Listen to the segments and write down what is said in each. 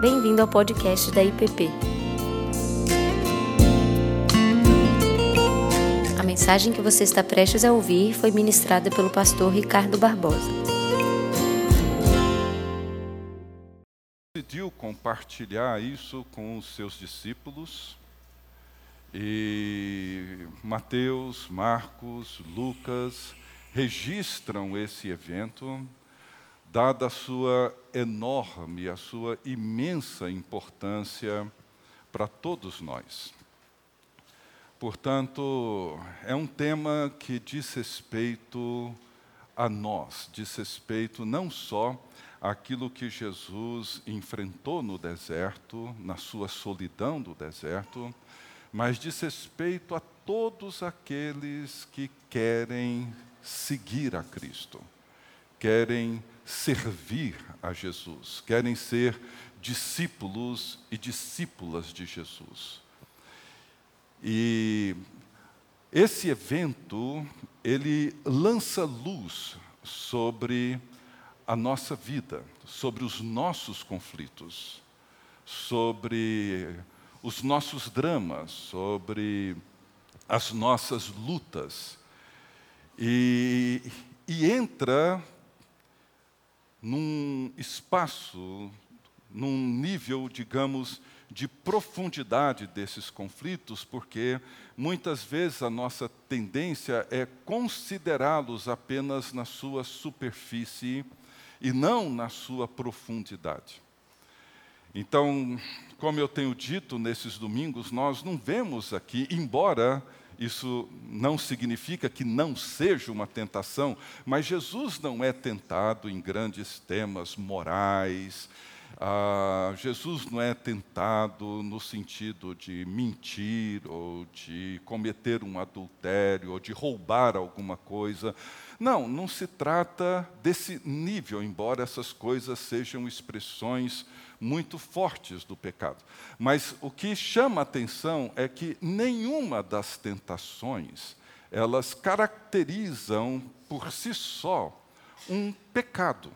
Bem-vindo ao podcast da IPP. A mensagem que você está prestes a ouvir foi ministrada pelo pastor Ricardo Barbosa. decidiu compartilhar isso com os seus discípulos. E Mateus, Marcos, Lucas registram esse evento, dada a sua enorme, a sua imensa importância para todos nós. Portanto, é um tema que diz respeito a nós, diz respeito não só àquilo que Jesus enfrentou no deserto, na sua solidão do deserto, mas diz respeito a todos aqueles que querem seguir a Cristo, querem servir a Jesus, querem ser discípulos e discípulas de Jesus. E esse evento, ele lança luz sobre a nossa vida, sobre os nossos conflitos, sobre os nossos dramas, sobre as nossas lutas. E, e entra num espaço, num nível, digamos, de profundidade desses conflitos, porque muitas vezes a nossa tendência é considerá-los apenas na sua superfície e não na sua profundidade. Então, como eu tenho dito nesses domingos, nós não vemos aqui, embora isso não significa que não seja uma tentação, mas Jesus não é tentado em grandes temas morais. Ah, Jesus não é tentado no sentido de mentir, ou de cometer um adultério, ou de roubar alguma coisa. Não, não se trata desse nível, embora essas coisas sejam expressões muito fortes do pecado. Mas o que chama a atenção é que nenhuma das tentações, elas caracterizam por si só um pecado.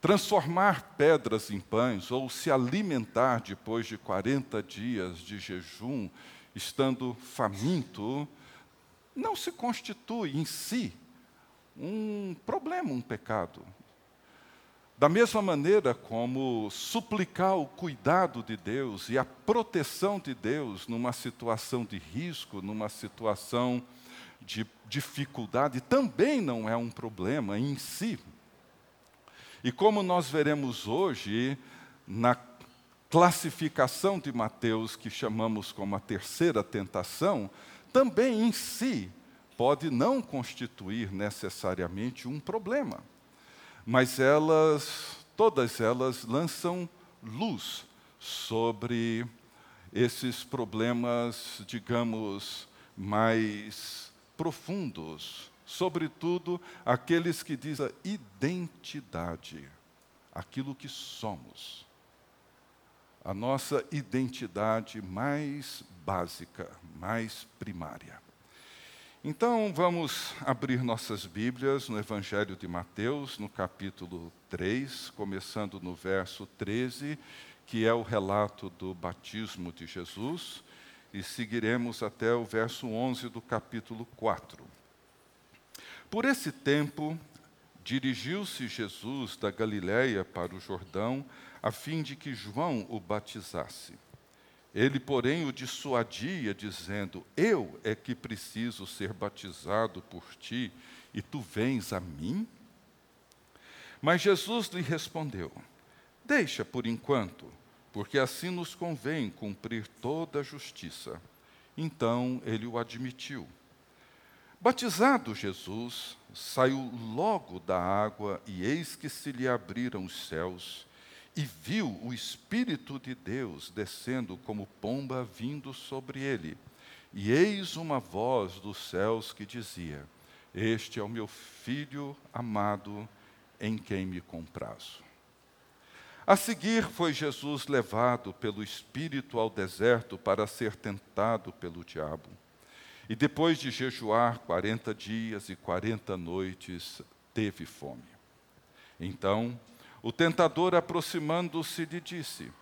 Transformar pedras em pães ou se alimentar depois de 40 dias de jejum, estando faminto, não se constitui em si um problema, um pecado. Da mesma maneira como suplicar o cuidado de Deus e a proteção de Deus numa situação de risco, numa situação de dificuldade, também não é um problema em si. E como nós veremos hoje, na classificação de Mateus, que chamamos como a terceira tentação, também em si pode não constituir necessariamente um problema mas elas, todas elas, lançam luz sobre esses problemas, digamos, mais profundos, sobretudo aqueles que dizem a identidade, aquilo que somos, a nossa identidade mais básica, mais primária. Então vamos abrir nossas Bíblias no Evangelho de Mateus, no capítulo 3, começando no verso 13, que é o relato do batismo de Jesus, e seguiremos até o verso 11 do capítulo 4. Por esse tempo, dirigiu-se Jesus da Galiléia para o Jordão, a fim de que João o batizasse. Ele, porém, o dissuadia, dizendo: Eu é que preciso ser batizado por ti, e tu vens a mim? Mas Jesus lhe respondeu: Deixa por enquanto, porque assim nos convém cumprir toda a justiça. Então ele o admitiu. Batizado Jesus, saiu logo da água, e eis que se lhe abriram os céus e viu o Espírito de Deus descendo como pomba vindo sobre ele. E eis uma voz dos céus que dizia: Este é o meu filho amado, em quem me comprazo. A seguir foi Jesus levado pelo Espírito ao deserto para ser tentado pelo diabo. E depois de jejuar quarenta dias e quarenta noites, teve fome. Então, O tentador, aproximando-se, lhe disse: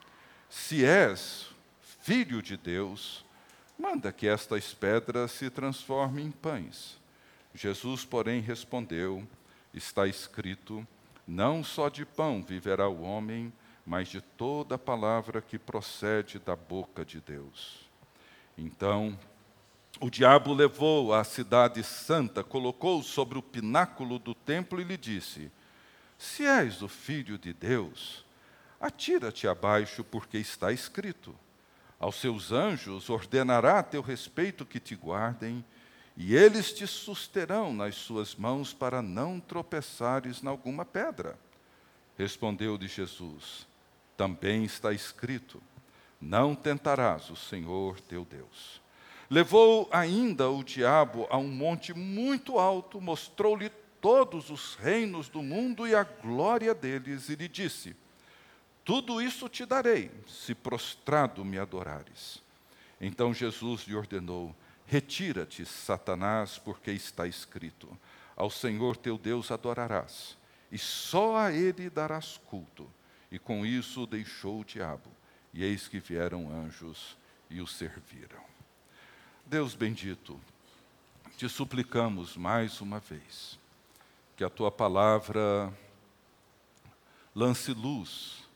Se és filho de Deus, manda que estas pedras se transformem em pães. Jesus, porém, respondeu: Está escrito: Não só de pão viverá o homem, mas de toda palavra que procede da boca de Deus. Então, o diabo levou a cidade santa, colocou-o sobre o pináculo do templo e lhe disse: Se és o filho de Deus, atira-te abaixo, porque está escrito: Aos seus anjos ordenará a teu respeito que te guardem, e eles te susterão nas suas mãos para não tropeçares em alguma pedra. Respondeu-lhe Jesus: Também está escrito: Não tentarás o Senhor teu Deus. Levou ainda o diabo a um monte muito alto, mostrou-lhe todos os reinos do mundo e a glória deles, e lhe disse: Tudo isso te darei, se prostrado me adorares. Então Jesus lhe ordenou: Retira-te, Satanás, porque está escrito: Ao Senhor teu Deus adorarás, e só a ele darás culto. E com isso deixou o diabo, e eis que vieram anjos e o serviram. Deus bendito, te suplicamos mais uma vez que a tua palavra lance luz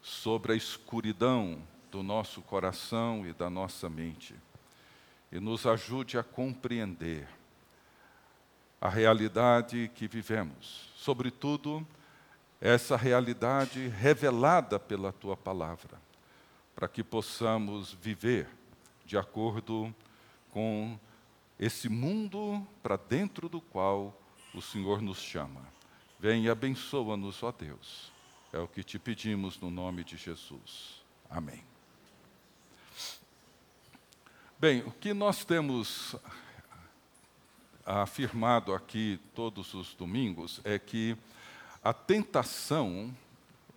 sobre a escuridão do nosso coração e da nossa mente. E nos ajude a compreender a realidade que vivemos, sobretudo essa realidade revelada pela tua palavra, para que possamos viver de acordo com esse mundo para dentro do qual o Senhor nos chama. Vem e abençoa-nos, ó Deus. É o que te pedimos no nome de Jesus. Amém. Bem, o que nós temos afirmado aqui todos os domingos é que a tentação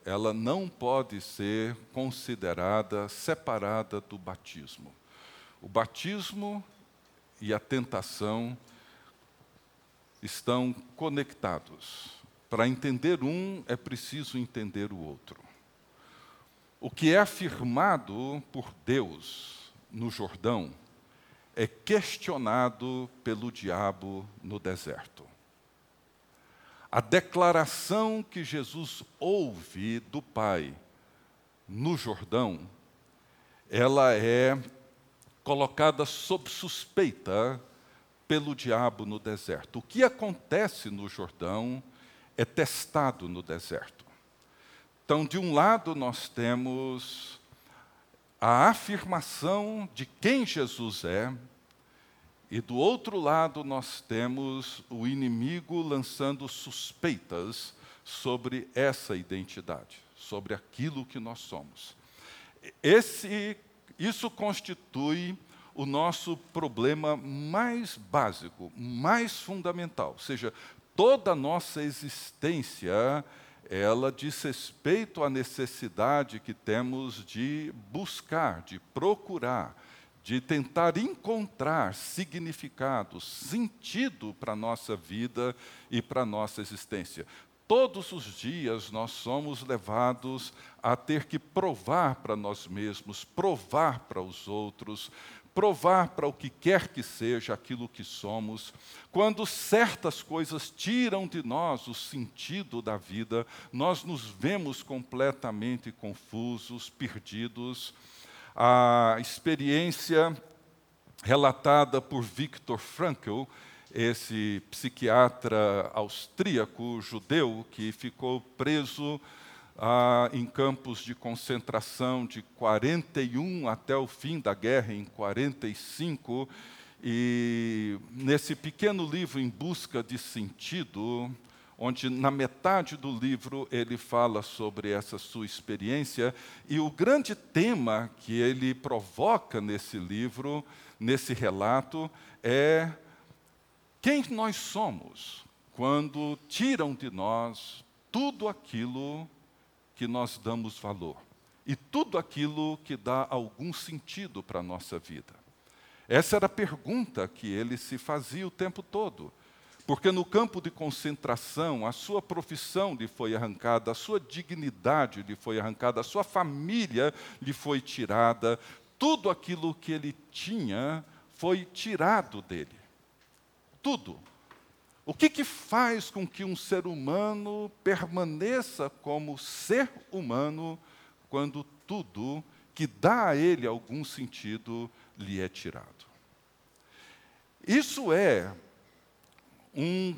ela não pode ser considerada separada do batismo. O batismo e a tentação estão conectados. Para entender um, é preciso entender o outro. O que é afirmado por Deus no Jordão é questionado pelo diabo no deserto. A declaração que Jesus ouve do Pai no Jordão, ela é colocada sob suspeita pelo diabo no deserto. O que acontece no Jordão é testado no deserto. Então, de um lado, nós temos a afirmação de quem Jesus é, e do outro lado, nós temos o inimigo lançando suspeitas sobre essa identidade, sobre aquilo que nós somos. Esse isso constitui o nosso problema mais básico, mais fundamental. Ou seja, toda a nossa existência, ela diz respeito à necessidade que temos de buscar, de procurar, de tentar encontrar significado, sentido para a nossa vida e para a nossa existência. Todos os dias nós somos levados a ter que provar para nós mesmos, provar para os outros, provar para o que quer que seja aquilo que somos. Quando certas coisas tiram de nós o sentido da vida, nós nos vemos completamente confusos, perdidos. A experiência relatada por Viktor Frankl esse psiquiatra austríaco judeu que ficou preso ah, em campos de concentração de 41 até o fim da guerra, em 45. E nesse pequeno livro, Em Busca de Sentido, onde na metade do livro ele fala sobre essa sua experiência, e o grande tema que ele provoca nesse livro, nesse relato, é quem nós somos quando tiram de nós tudo aquilo que nós damos valor e tudo aquilo que dá algum sentido para a nossa vida? Essa era a pergunta que ele se fazia o tempo todo. porque no campo de concentração a sua profissão lhe foi arrancada, a sua dignidade lhe foi arrancada, a sua família lhe foi tirada, tudo aquilo que ele tinha foi tirado dele. Tudo. O que, que faz com que um ser humano permaneça como ser humano quando tudo que dá a ele algum sentido lhe é tirado? Isso é um,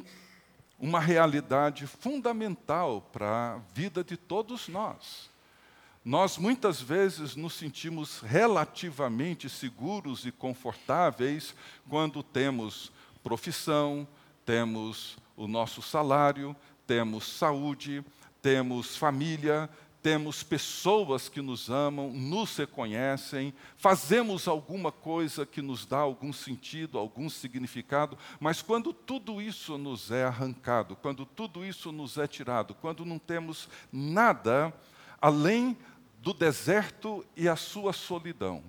uma realidade fundamental para a vida de todos nós. Nós muitas vezes nos sentimos relativamente seguros e confortáveis quando temos profissão, temos o nosso salário, temos saúde, temos família, temos pessoas que nos amam, nos reconhecem, fazemos alguma coisa que nos dá algum sentido, algum significado, mas quando tudo isso nos é arrancado, quando tudo isso nos é tirado, quando não temos nada além do deserto e a sua solidão,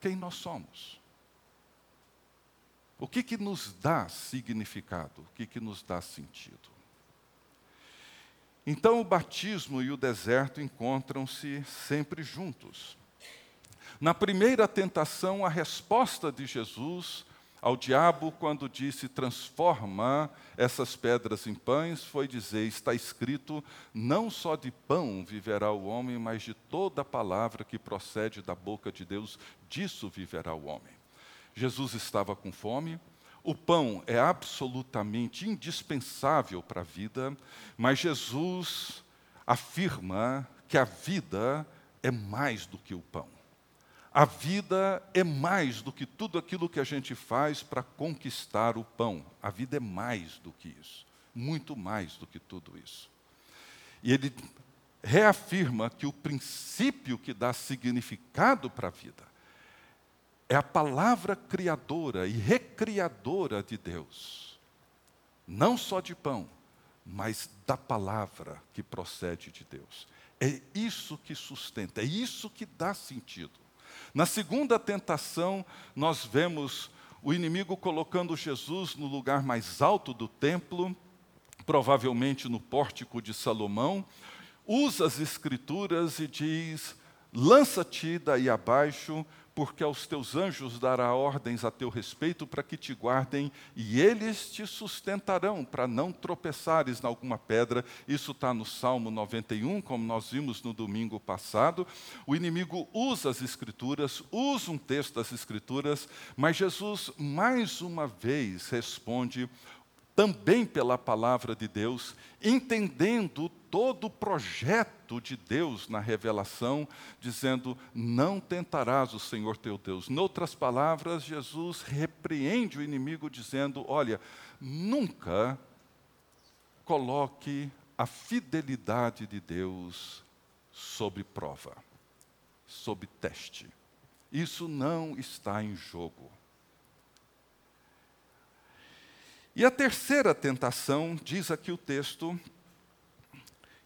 quem nós somos? O que, que nos dá significado? O que, que nos dá sentido? Então, o batismo e o deserto encontram-se sempre juntos. Na primeira tentação, a resposta de Jesus ao diabo, quando disse transforma essas pedras em pães, foi dizer: está escrito, não só de pão viverá o homem, mas de toda palavra que procede da boca de Deus, disso viverá o homem. Jesus estava com fome, o pão é absolutamente indispensável para a vida, mas Jesus afirma que a vida é mais do que o pão. A vida é mais do que tudo aquilo que a gente faz para conquistar o pão. A vida é mais do que isso, muito mais do que tudo isso. E ele reafirma que o princípio que dá significado para a vida é a palavra criadora e recriadora de Deus. Não só de pão, mas da palavra que procede de Deus. É isso que sustenta, é isso que dá sentido. Na segunda tentação, nós vemos o inimigo colocando Jesus no lugar mais alto do templo, provavelmente no pórtico de Salomão, usa as escrituras e diz: lança-te daí abaixo, porque aos teus anjos dará ordens a teu respeito para que te guardem, e eles te sustentarão para não tropeçares em alguma pedra. Isso está no Salmo 91, como nós vimos no domingo passado. O inimigo usa as Escrituras, usa um texto das Escrituras, mas Jesus, mais uma vez, responde também pela palavra de Deus, entendendo todo o projeto de Deus na revelação, dizendo: Não tentarás o Senhor teu Deus. Noutras palavras, Jesus repreende o inimigo, dizendo: Olha, nunca coloque a fidelidade de Deus sob prova, sob teste. Isso não está em jogo. E a terceira tentação, diz aqui o texto,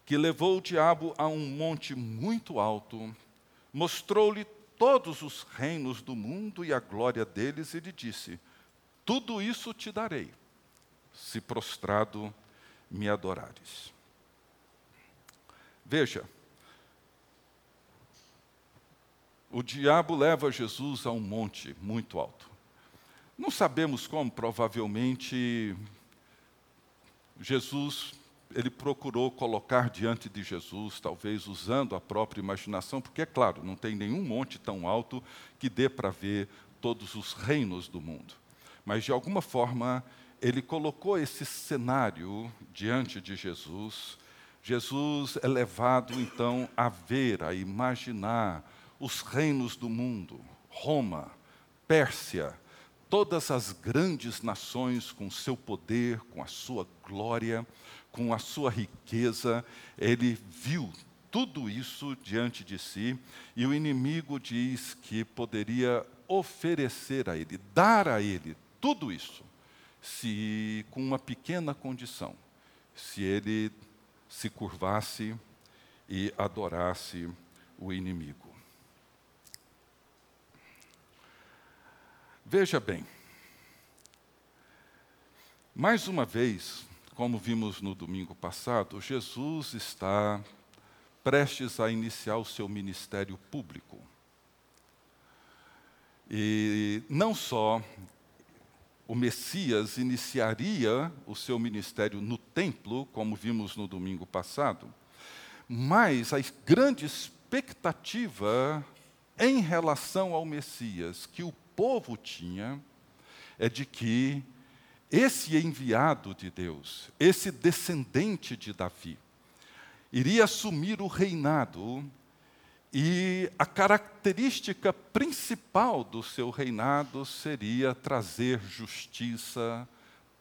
que levou o diabo a um monte muito alto, mostrou-lhe todos os reinos do mundo e a glória deles, e lhe disse: Tudo isso te darei, se prostrado me adorares. Veja, o diabo leva Jesus a um monte muito alto. Não sabemos como, provavelmente, Jesus, ele procurou colocar diante de Jesus, talvez usando a própria imaginação, porque, é claro, não tem nenhum monte tão alto que dê para ver todos os reinos do mundo. Mas, de alguma forma, ele colocou esse cenário diante de Jesus. Jesus é levado, então, a ver, a imaginar os reinos do mundo: Roma, Pérsia, todas as grandes nações com seu poder, com a sua glória, com a sua riqueza, ele viu tudo isso diante de si, e o inimigo diz que poderia oferecer a ele, dar a ele tudo isso, se com uma pequena condição, se ele se curvasse e adorasse o inimigo. Veja bem, Mais uma vez, como vimos no domingo passado, Jesus está prestes a iniciar o seu ministério público. E não só o Messias iniciaria o seu ministério no templo, como vimos no domingo passado, mas a grande expectativa em relação ao Messias que o povo tinha é de que esse enviado de Deus, esse descendente de Davi, iria assumir o reinado e a característica principal do seu reinado seria trazer justiça,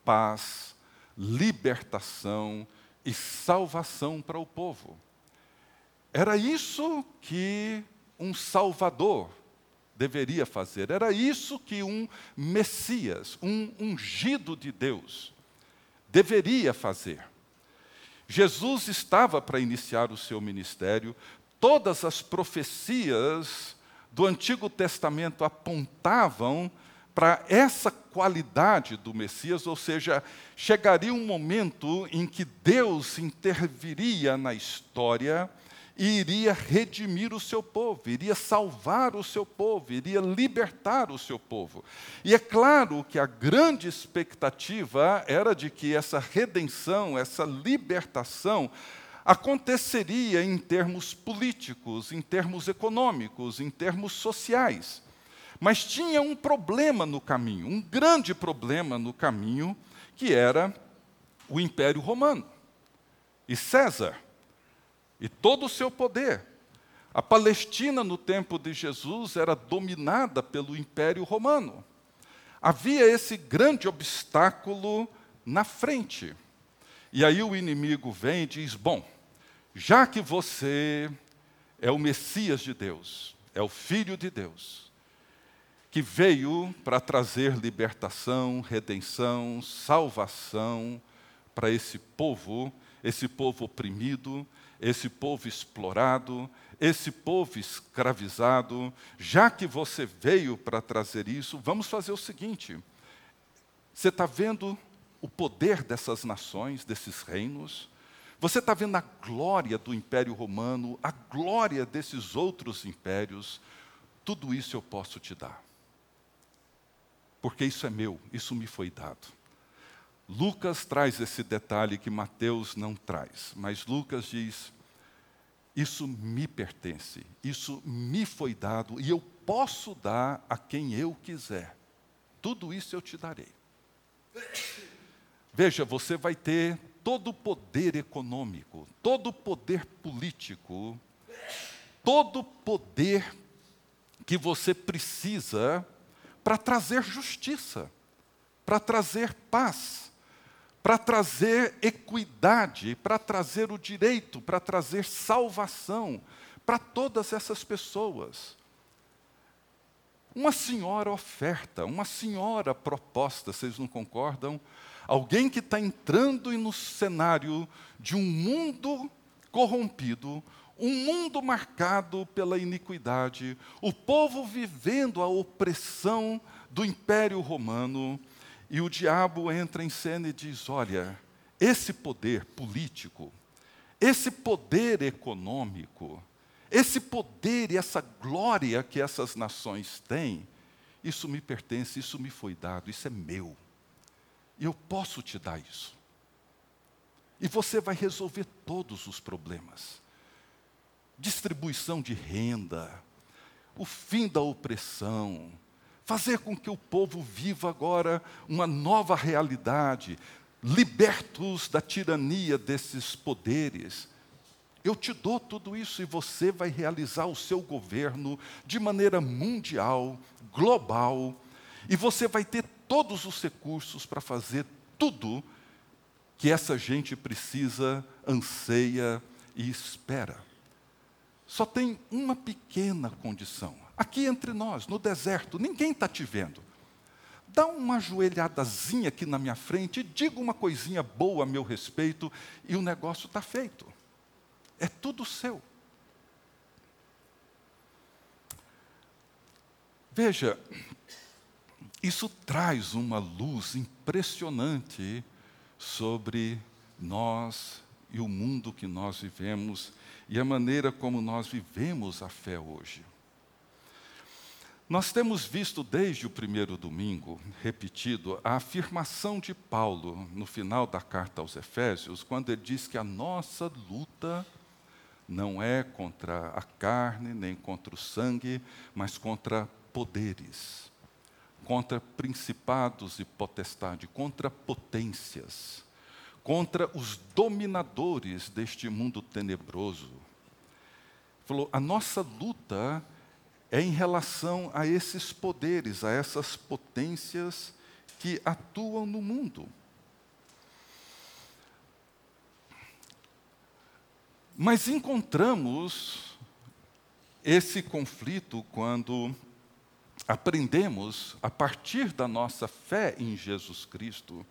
paz, libertação e salvação para o povo. Era isso que um Salvador deveria fazer, era isso que um Messias, um ungido de Deus, deveria fazer. Jesus estava para iniciar o seu ministério, todas as profecias do Antigo Testamento apontavam para essa qualidade do Messias, ou seja, chegaria um momento em que Deus interviria na história e iria redimir o seu povo, iria salvar o seu povo, iria libertar o seu povo. E é claro que a grande expectativa era de que essa redenção, essa libertação, aconteceria em termos políticos, em termos econômicos, em termos sociais. Mas tinha um problema no caminho, um grande problema no caminho, que era o Império Romano e César e todo o seu poder. A Palestina, no tempo de Jesus, era dominada pelo Império Romano. Havia esse grande obstáculo na frente. E aí o inimigo vem e diz: Bom, já que você é o Messias de Deus, é o Filho de Deus, que veio para trazer libertação, redenção, salvação para esse povo, esse povo oprimido, esse povo explorado, esse povo escravizado, já que você veio para trazer isso, vamos fazer o seguinte: você está vendo o poder dessas nações, desses reinos. Você está vendo a glória do Império Romano, a glória desses outros impérios. Tudo isso eu posso te dar. Porque isso é meu, isso me foi dado. Lucas traz esse detalhe que Mateus não traz, mas Lucas diz: Isso me pertence, isso me foi dado e eu posso dar a quem eu quiser. Tudo isso eu te darei. Veja, você vai ter todo o poder econômico, todo o poder político, todo o poder que você precisa para trazer justiça, para trazer paz, para trazer equidade, para trazer o direito, para trazer salvação para todas essas pessoas. Uma senhora oferta, uma senhora proposta, vocês não concordam? Alguém que está entrando no cenário de um mundo corrompido, um mundo marcado pela iniquidade, o povo vivendo a opressão do Império Romano, e o diabo entra em cena e diz: olha, esse poder político, esse poder econômico, esse poder e essa glória que essas nações têm, isso me pertence, isso me foi dado, isso é meu. E eu posso te dar isso. E você vai resolver todos os problemas. Distribuição de renda, o fim da opressão, fazer com que o povo viva agora uma nova realidade, libertos da tirania desses poderes. Eu te dou tudo isso e você vai realizar o seu governo de maneira mundial, global, e você vai ter todos os recursos para fazer tudo que essa gente precisa, anseia e espera. Só tem uma pequena condição. Aqui entre nós, no deserto, ninguém está te vendo. Dá uma joelhadazinha aqui na minha frente diga uma coisinha boa a meu respeito e o negócio está feito. É tudo seu. Veja, Isso traz uma luz impressionante sobre nós e o mundo que nós vivemos e a maneira como nós vivemos a fé hoje. Nós temos visto desde o primeiro domingo, repetido, a afirmação de Paulo no final da carta aos Efésios, quando ele diz que a nossa luta não é contra a carne, nem contra o sangue, mas contra poderes, contra principados e potestade, contra potências, contra os dominadores deste mundo tenebroso. Falou, a nossa luta é em relação a esses poderes, a essas potências que atuam no mundo. Mas encontramos esse conflito quando aprendemos, a partir da nossa fé em Jesus Cristo,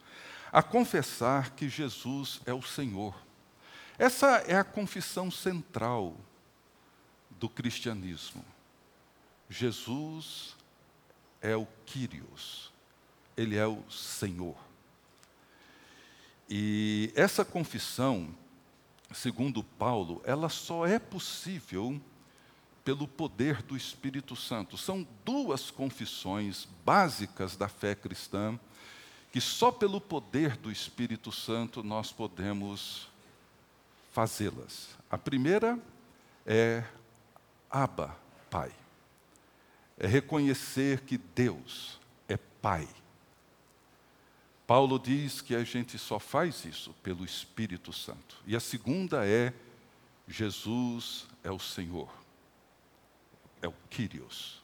a confessar que Jesus é o Senhor. Essa é a confissão central do cristianismo. Jesus é o Kyrios, ele é o Senhor. E essa confissão, segundo Paulo, ela só é possível pelo poder do Espírito Santo. São duas confissões básicas da fé cristã que só pelo poder do Espírito Santo nós podemos fazê-las. A primeira é Abba, Pai é reconhecer que Deus é Pai. Paulo diz que a gente só faz isso pelo Espírito Santo. E a segunda é Jesus é o Senhor. É o Kyrios.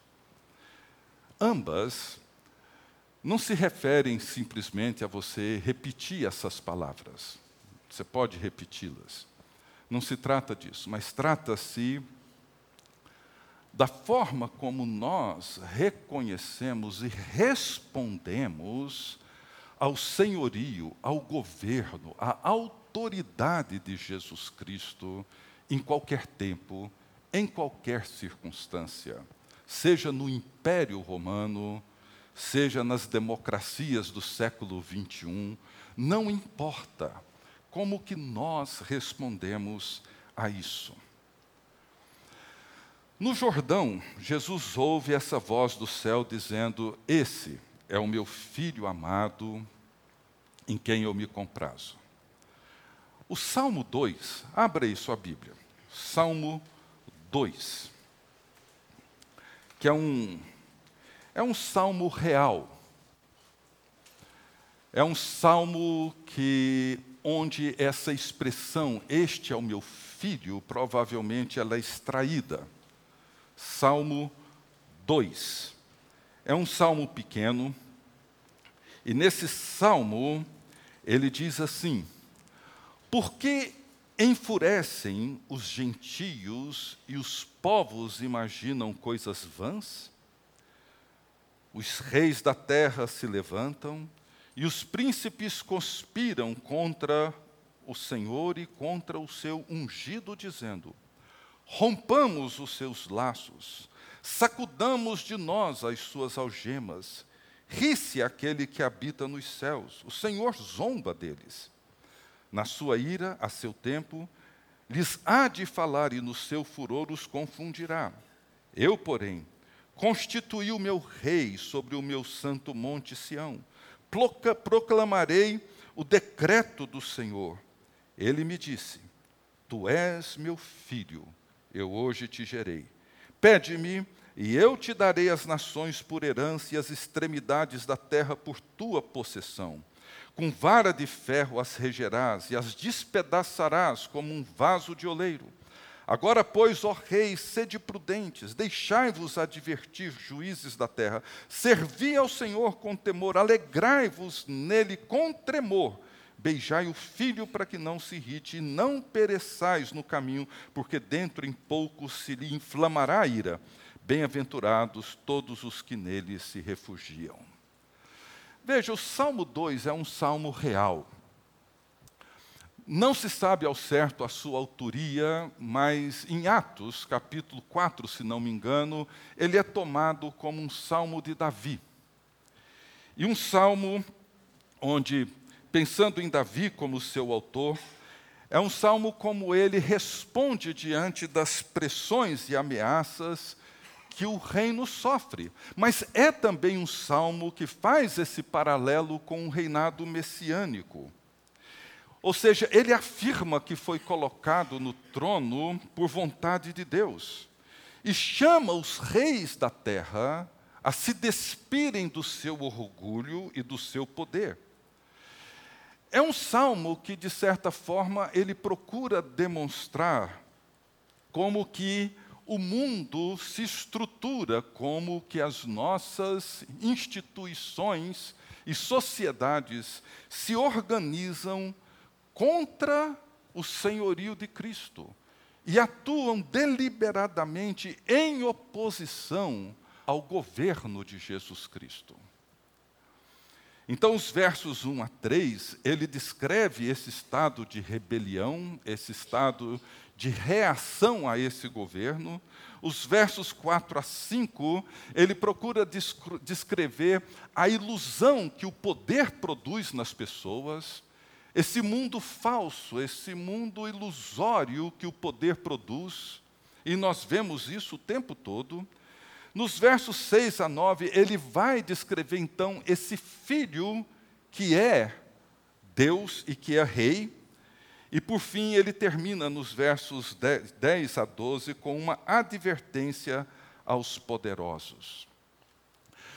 Ambas não se referem simplesmente a você repetir essas palavras. Você pode repeti-las. Não se trata disso, mas trata-se da forma como nós reconhecemos e respondemos ao senhorio, ao governo, à autoridade de Jesus Cristo em qualquer tempo, em qualquer circunstância, seja no Império Romano, seja nas democracias do século XXI, não importa como que nós respondemos a isso. No Jordão, Jesus ouve essa voz do céu dizendo: Esse é o meu filho amado, em quem eu me comprazo. O Salmo 2, abra aí sua Bíblia. Salmo 2, que é um, é um salmo real. É um salmo que, onde essa expressão, este é o meu filho, provavelmente ela é extraída Salmo 2. É um salmo pequeno, e nesse salmo ele diz assim: Por que enfurecem os gentios e os povos imaginam coisas vãs? Os reis da terra se levantam e os príncipes conspiram contra o Senhor e contra o seu ungido, dizendo: rompamos os seus laços, sacudamos de nós as suas algemas. Ri-se aquele que habita nos céus, o Senhor zomba deles. Na sua ira, a seu tempo, lhes há de falar e no seu furor os confundirá. Eu, porém, constituí o meu rei sobre o meu santo monte Sião. Proclamarei o decreto do Senhor. Ele me disse: Tu és meu filho eu hoje te gerei. Pede-me, e eu te darei as nações por herança e as extremidades da terra por tua possessão. Com vara de ferro as regerás e as despedaçarás como um vaso de oleiro. Agora, pois, ó reis, sede prudentes, deixai-vos advertir, juízes da terra, servi ao Senhor com temor, alegrai-vos nele com tremor, Beijai o filho para que não se irrite, e não pereçais no caminho, porque dentro em pouco se lhe inflamará a ira. Bem-aventurados todos os que nele se refugiam. Veja, o Salmo 2 é um salmo real. Não se sabe ao certo a sua autoria, mas em Atos, capítulo 4, se não me engano, ele é tomado como um salmo de Davi. E um salmo onde, pensando em Davi como seu autor, é um salmo como ele responde diante das pressões e ameaças que o reino sofre. Mas é também um salmo que faz esse paralelo com o reinado messiânico. Ou seja, ele afirma que foi colocado no trono por vontade de Deus e chama os reis da terra a se despirem do seu orgulho e do seu poder. É um salmo que, de certa forma, ele procura demonstrar como que o mundo se estrutura, como que as nossas instituições e sociedades se organizam contra o senhorio de Cristo e atuam deliberadamente em oposição ao governo de Jesus Cristo. Então, os versos 1 a 3, ele descreve esse estado de rebelião, esse estado de reação a esse governo. Os versos 4 a 5, ele procura descrever a ilusão que o poder produz nas pessoas, esse mundo falso, esse mundo ilusório que o poder produz, e nós vemos isso o tempo todo. Nos versos 6 a 9, ele vai descrever então esse filho que é Deus e que é rei. E por fim, ele termina nos versos 10 a 12 com uma advertência aos poderosos.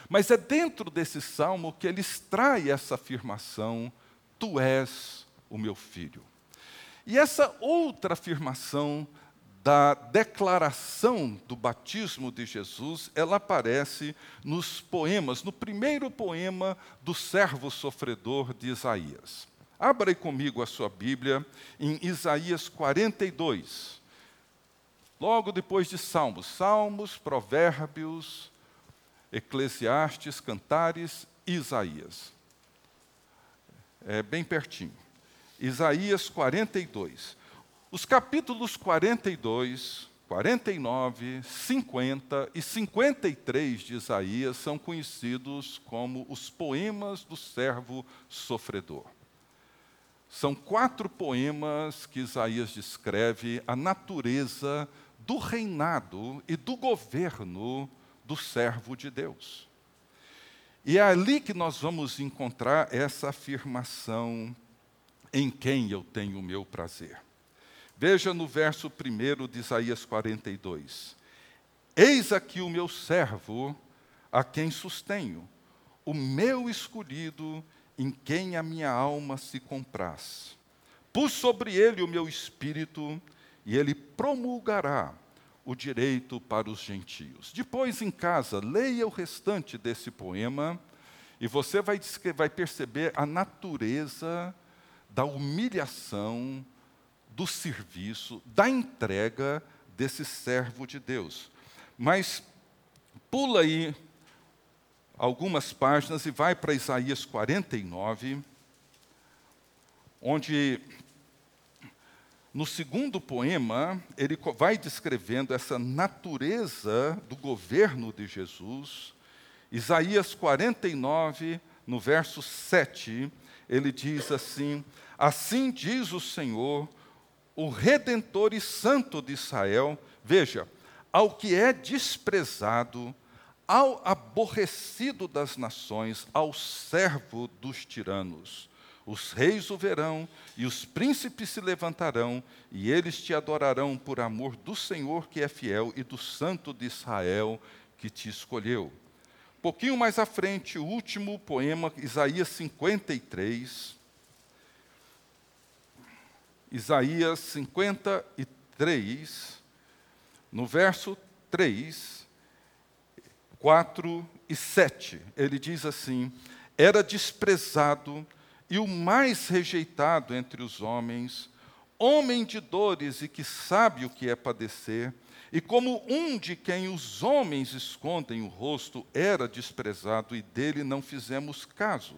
Mas é dentro desse salmo que ele extrai essa afirmação: Tu és o meu filho. E essa outra afirmação da declaração do batismo de Jesus, ela aparece nos poemas, no primeiro poema do servo sofredor de Isaías. Abra comigo a sua Bíblia em Isaías 42. Logo depois de Salmos, Salmos, Provérbios, Eclesiastes, Cantares, Isaías. É bem pertinho. Isaías 42. Os capítulos 42, 49, 50 e 53 de Isaías são conhecidos como os poemas do servo sofredor. São quatro poemas que Isaías descreve a natureza do reinado e do governo do servo de Deus. E é ali que nós vamos encontrar essa afirmação em quem eu tenho o meu prazer. Veja no verso 1 de Isaías 42. Eis aqui o meu servo, a quem sustenho, o meu escolhido, em quem a minha alma se compraz. Pus sobre ele o meu espírito, e ele promulgará o direito para os gentios. Depois, em casa, leia o restante desse poema, e você vai, vai perceber a natureza da humilhação, do serviço, da entrega desse servo de Deus. Mas pula aí algumas páginas e vai para Isaías 49, onde no segundo poema ele vai descrevendo essa natureza do governo de Jesus. Isaías 49, no verso 7, ele diz assim: Assim diz o Senhor, o redentor e santo de Israel, veja, ao que é desprezado, ao aborrecido das nações, ao servo dos tiranos. Os reis o verão e os príncipes se levantarão, e eles te adorarão por amor do Senhor que é fiel e do Santo de Israel que te escolheu. Pouquinho mais à frente, o último poema, Isaías 53, Isaías 53, no verso 3, 4 e 7. Ele diz assim: Era desprezado e o mais rejeitado entre os homens, homem de dores e que sabe o que é padecer, e como um de quem os homens escondem o rosto, era desprezado e dele não fizemos caso.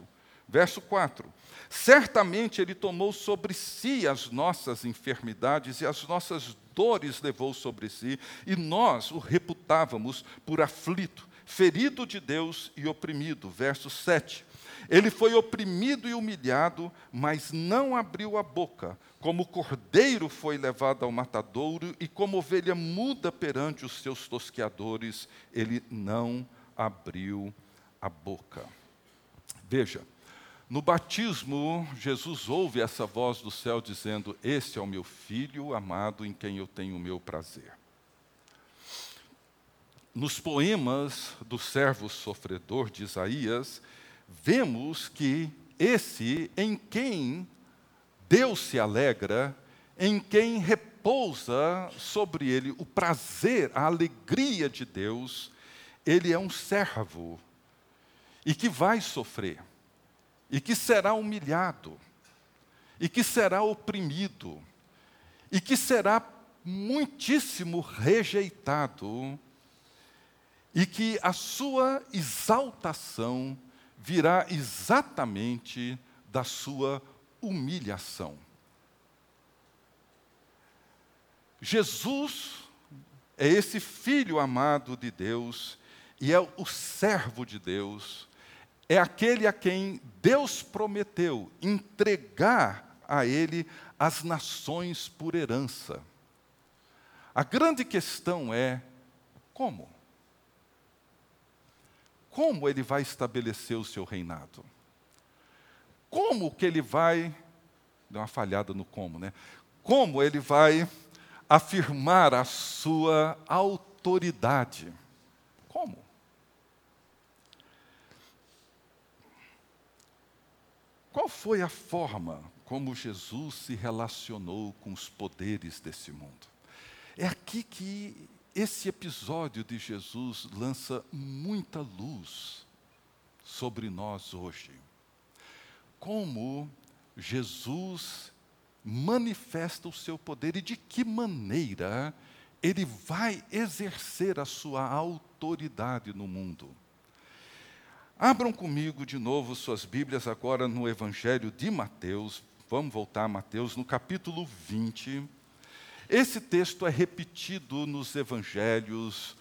Verso 4: Certamente Ele tomou sobre si as nossas enfermidades e as nossas dores levou sobre si, e nós o reputávamos por aflito, ferido de Deus e oprimido. Verso 7. Ele foi oprimido e humilhado, mas não abriu a boca. Como cordeiro foi levado ao matadouro, e como ovelha muda perante os seus tosqueadores, ele não abriu a boca. Veja, no batismo, Jesus ouve essa voz do céu dizendo: Este é o meu filho amado em quem eu tenho o meu prazer. Nos poemas do servo sofredor de Isaías, vemos que esse em quem Deus se alegra, em quem repousa sobre ele o prazer, a alegria de Deus, ele é um servo e que vai sofrer e que será humilhado, e que será oprimido, e que será muitíssimo rejeitado, e que a sua exaltação virá exatamente da sua humilhação. Jesus é esse filho amado de Deus e é o servo de Deus é aquele a quem Deus prometeu entregar a ele as nações por herança. A grande questão é como? Como ele vai estabelecer o seu reinado? Como que ele vai. Deu uma falhada no como, né? Como ele vai afirmar a sua autoridade? Como? Qual foi a forma como Jesus se relacionou com os poderes desse mundo? É aqui que esse episódio de Jesus lança muita luz sobre nós hoje. Como Jesus manifesta o seu poder e de que maneira ele vai exercer a sua autoridade no mundo. Abram comigo de novo suas Bíblias agora no Evangelho de Mateus. Vamos voltar a Mateus, no capítulo 20. Esse texto é repetido nos Evangelhos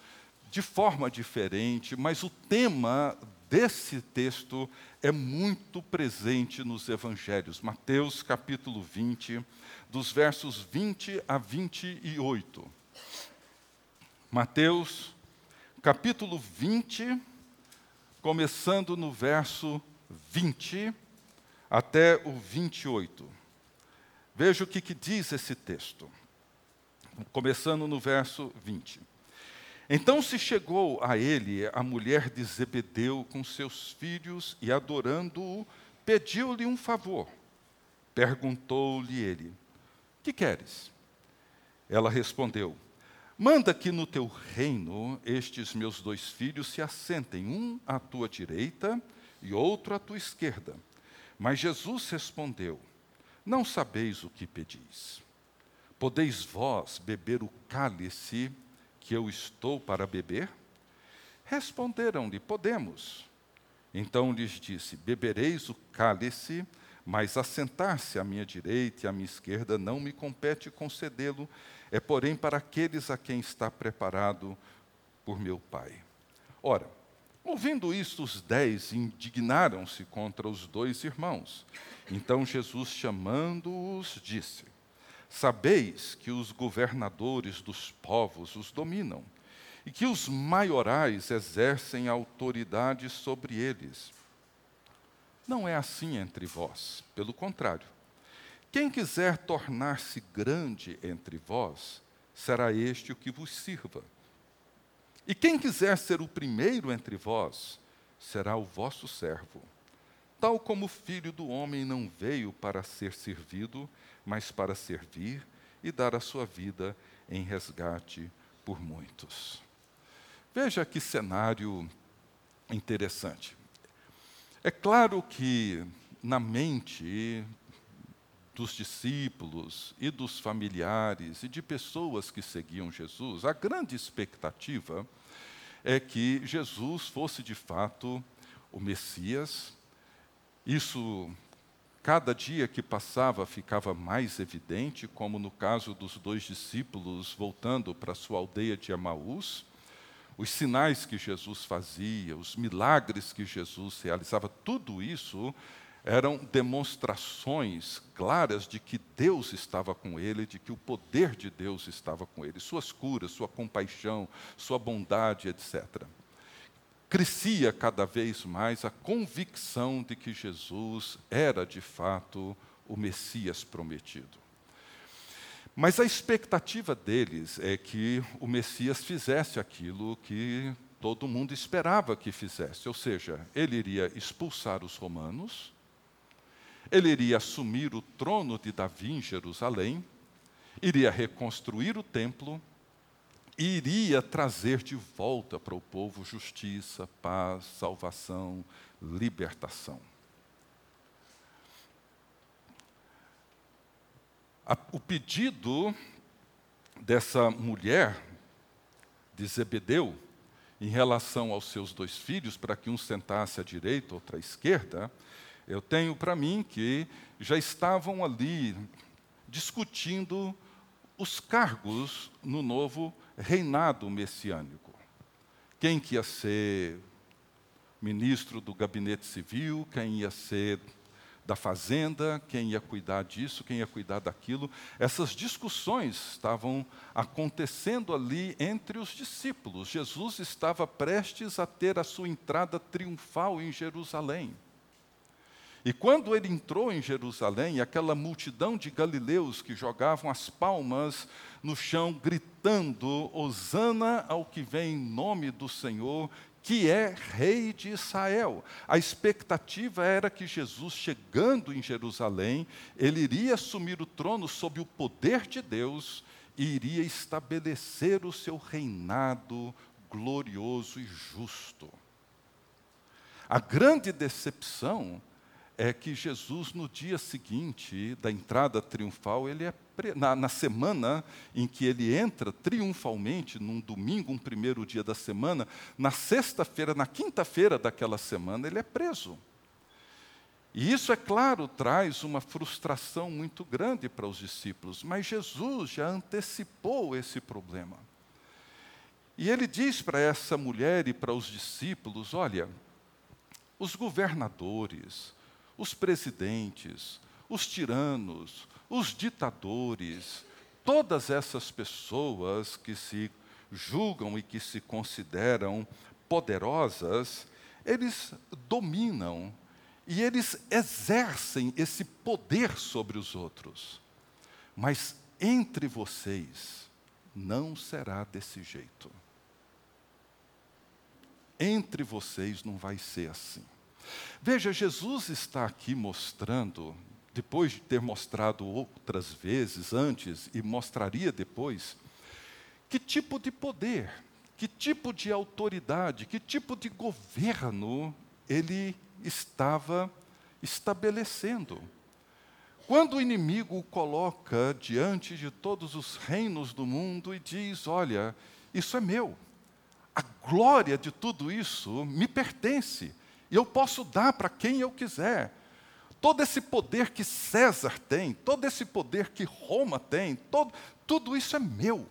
de forma diferente, mas o tema desse texto é muito presente nos Evangelhos. Mateus, capítulo 20, dos versos 20 a 28. Mateus, capítulo 20 começando no verso 20 até o 28. Veja o que, que diz esse texto, começando no verso 20. Então se chegou a ele a mulher de Zebedeu com seus filhos e, adorando-o, pediu-lhe um favor. Perguntou-lhe ele: Que queres? Ela respondeu: Manda que no teu reino estes meus dois filhos se assentem, um à tua direita e outro à tua esquerda. Mas Jesus respondeu: Não sabeis o que pedis. Podeis vós beber o cálice que eu estou para beber? Responderam-lhe: Podemos. Então lhes disse: Bebereis o cálice, mas assentar-se à minha direita e à minha esquerda não me compete concedê-lo é, porém, para aqueles a quem está preparado por meu Pai. Ora, ouvindo isto, os dez indignaram-se contra os dois irmãos. Então Jesus, chamando-os, disse: Sabeis que os governadores dos povos os dominam, e que os maiorais exercem autoridade sobre eles. Não é assim entre vós, pelo contrário. Quem quiser tornar-se grande entre vós, será este o que vos sirva. E quem quiser ser o primeiro entre vós, será o vosso servo. Tal como o filho do homem não veio para ser servido, mas para servir e dar a sua vida em resgate por muitos. Veja que cenário interessante. É claro que na mente dos discípulos e dos familiares e de pessoas que seguiam Jesus, a grande expectativa é que Jesus fosse de fato o Messias. Isso, cada dia que passava, ficava mais evidente, como no caso dos dois discípulos voltando para sua aldeia de Emaús. os sinais que Jesus fazia, os milagres que Jesus realizava, tudo isso eram demonstrações claras de que Deus estava com ele, de que o poder de Deus estava com ele, suas curas, sua compaixão, sua bondade, etc. Crescia cada vez mais a convicção de que Jesus era de fato o Messias prometido. Mas a expectativa deles é que o Messias fizesse aquilo que todo mundo esperava que fizesse, ou seja, ele iria expulsar os romanos, ele iria assumir o trono de Davi em Jerusalém, iria reconstruir o templo, e iria trazer de volta para o povo justiça, paz, salvação, libertação. o pedido dessa mulher de Zebedeu em relação aos seus dois filhos, para que um sentasse à direita, outro à esquerda, eu tenho para mim que já estavam ali discutindo os cargos no novo reinado messiânico. Quem que ia ser ministro do gabinete civil, quem ia ser da fazenda, quem ia cuidar disso, quem ia cuidar daquilo. Essas discussões estavam acontecendo ali entre os discípulos. Jesus estava prestes a ter a sua entrada triunfal em Jerusalém. E quando ele entrou em Jerusalém, aquela multidão de galileus que jogavam as palmas no chão, gritando: Hosana ao que vem em nome do Senhor, que é rei de Israel. A expectativa era que Jesus, chegando em Jerusalém, ele iria assumir o trono sob o poder de Deus e iria estabelecer o seu reinado glorioso e justo. A grande decepção é que Jesus, no dia seguinte da entrada triunfal, ele é pre... na, na, semana em que ele entra triunfalmente, num domingo, um primeiro dia da semana, na sexta-feira, na quinta-feira daquela semana, ele é preso. E isso, é claro, traz uma frustração muito grande para os discípulos, mas Jesus já antecipou esse problema. E ele diz para essa mulher e para os discípulos: olha, os governadores, os presidentes, os tiranos, os ditadores, todas essas pessoas que se julgam e que se consideram poderosas, eles dominam e eles exercem esse poder sobre os outros. Mas entre vocês não será desse jeito. Entre vocês não vai ser assim. Veja, Jesus está aqui mostrando, depois de ter mostrado outras vezes antes e mostraria depois, que tipo de poder, que tipo de autoridade, que tipo de governo ele estava estabelecendo. Quando o inimigo o coloca diante de todos os reinos do mundo e diz: Olha, isso é meu, a glória de tudo isso me pertence, e eu posso dar para quem eu quiser. Todo esse poder que César tem, todo esse poder que Roma tem, todo, tudo isso é meu.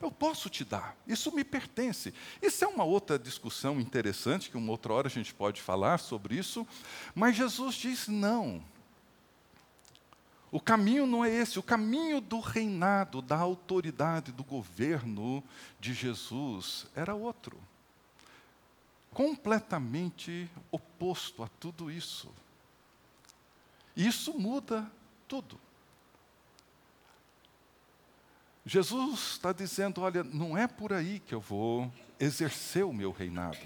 Eu posso te dar, isso me pertence. Isso é uma outra discussão interessante, que uma outra hora a gente pode falar sobre isso, mas Jesus diz: não. O caminho não é esse, o caminho do reinado, da autoridade, do governo de Jesus era outro completamente oposto a tudo isso. Isso muda tudo. Jesus está dizendo: olha, não é por aí que eu vou exercer o meu reinado.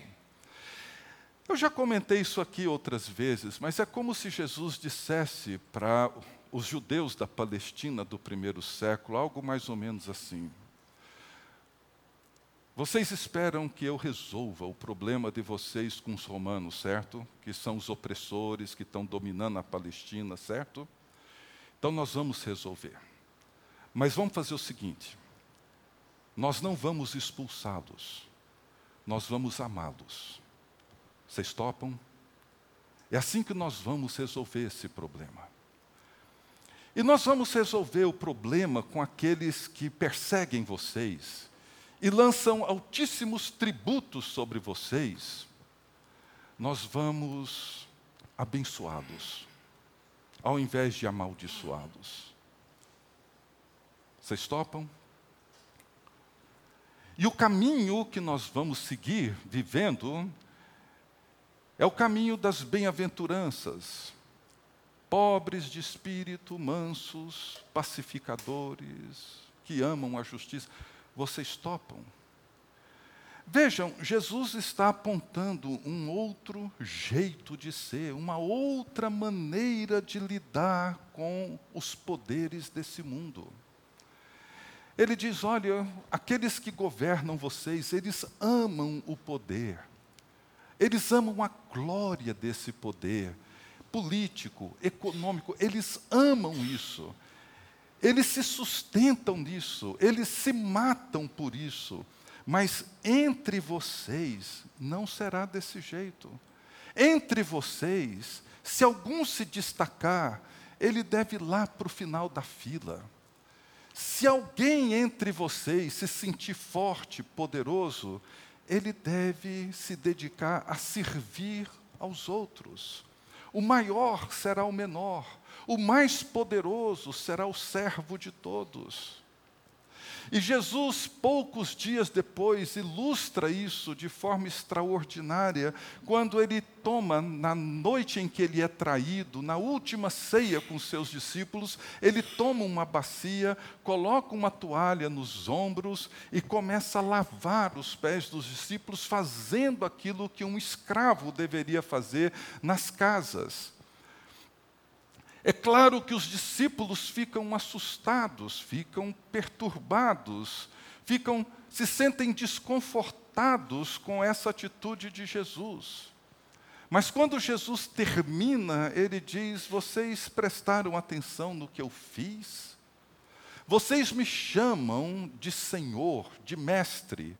Eu já comentei isso aqui outras vezes, mas é como se Jesus dissesse para os judeus da Palestina do primeiro século algo mais ou menos assim: vocês esperam que eu resolva o problema de vocês com os romanos, certo? Que são os opressores que estão dominando a Palestina, certo? Então nós vamos resolver. Mas vamos fazer o seguinte: nós não vamos expulsá-los, nós vamos amá-los. Vocês topam? É assim que nós vamos resolver esse problema. E nós vamos resolver o problema com aqueles que perseguem vocês e lançam altíssimos tributos sobre vocês, nós vamos abençoá-los, ao invés de amaldiçoá-los. Vocês topam? E o caminho que nós vamos seguir vivendo é o caminho das bem-aventuranças. Pobres de espírito, mansos, pacificadores, que amam a justiça. Vocês topam? Vejam, Jesus está apontando um outro jeito de ser, uma outra maneira de lidar com os poderes desse mundo. Ele diz: olha, aqueles que governam vocês, eles amam o poder, eles amam a glória desse poder político, econômico, eles amam isso, eles se sustentam nisso, eles se matam por isso, mas entre vocês não será desse jeito. Entre vocês, se algum se destacar, ele deve ir lá para o final da fila. Se alguém entre vocês se sentir forte, poderoso, ele deve se dedicar a servir aos outros. O maior será o menor, o mais poderoso será o servo de todos. E Jesus, poucos dias depois, ilustra isso de forma extraordinária, quando ele toma, na noite em que ele é traído, na última ceia com seus discípulos, ele toma uma bacia, coloca uma toalha nos ombros e começa a lavar os pés dos discípulos, fazendo aquilo que um escravo deveria fazer nas casas. É claro que os discípulos ficam assustados, ficam perturbados, ficam se sentem desconfortados com essa atitude de Jesus. Mas quando Jesus termina, ele diz: Vocês prestaram atenção no que eu fiz? Vocês me chamam de Senhor, de Mestre,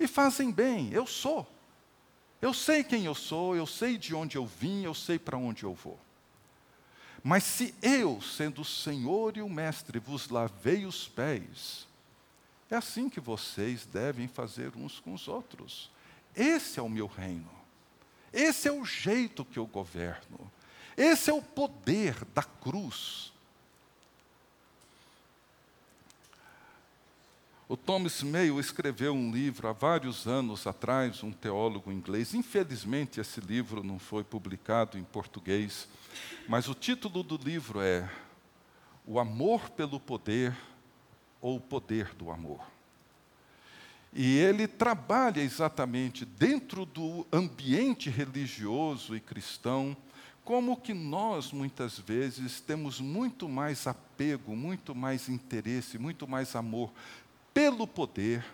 e fazem bem, eu sou. Eu sei quem eu sou, eu sei de onde eu vim, eu sei para onde eu vou. Mas se eu, sendo o Senhor e o Mestre, vos lavei os pés, é assim que vocês devem fazer uns com os outros. Esse é o meu reino. Esse é o jeito que eu governo. Esse é o poder da cruz. O Thomas Mayo escreveu um livro há vários anos atrás, um teólogo inglês. Infelizmente, esse livro não foi publicado em português, mas o título do livro é O Amor pelo Poder ou O Poder do Amor. E ele trabalha exatamente dentro do ambiente religioso e cristão, como que nós, muitas vezes, temos muito mais apego, muito mais interesse, muito mais amor pelo poder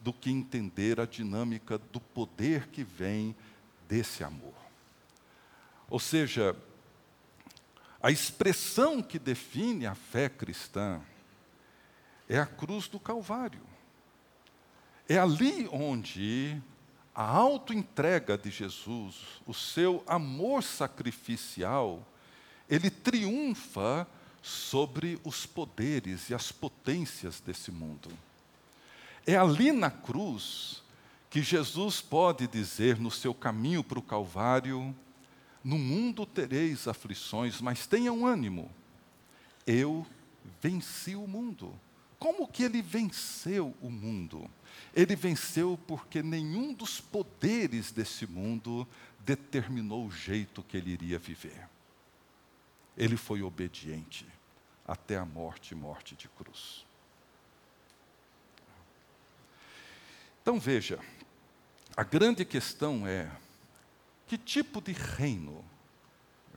do que entender a dinâmica do poder que vem desse amor. Ou seja, a expressão que define a fé cristã é a cruz do Calvário. É ali onde a autoentrega de Jesus, o seu amor sacrificial, ele triunfa sobre os poderes e as potências desse mundo. É ali na cruz que Jesus pode dizer no seu caminho para o Calvário: No mundo tereis aflições, mas tenham ânimo. Eu venci o mundo. Como que ele venceu o mundo? Ele venceu porque nenhum dos poderes desse mundo determinou o jeito que ele iria viver. Ele foi obediente até a morte morte de cruz. Então veja, a grande questão é: que tipo de reino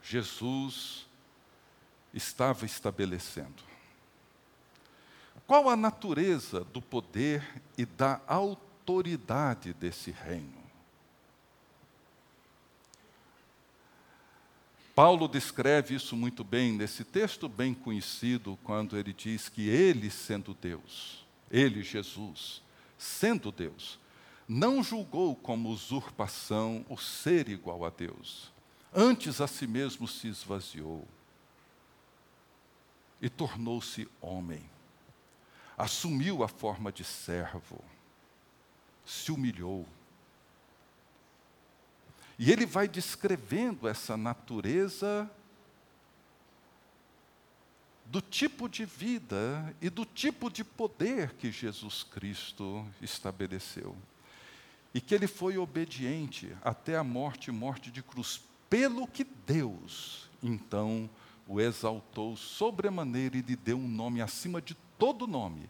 Jesus estava estabelecendo? Qual a natureza do poder e da autoridade desse reino? Paulo descreve isso muito bem nesse texto bem conhecido, quando ele diz que ele, sendo Deus, ele, Jesus, sendo Deus, não julgou como usurpação o ser igual a Deus. Antes a si mesmo se esvaziou e tornou-se homem. Assumiu a forma de servo, se humilhou. E ele vai descrevendo essa natureza do tipo de vida e do tipo de poder que Jesus Cristo estabeleceu. E que ele foi obediente até a morte morte de cruz, pelo que Deus, então, o exaltou sobremaneira e lhe deu um nome acima de todo nome,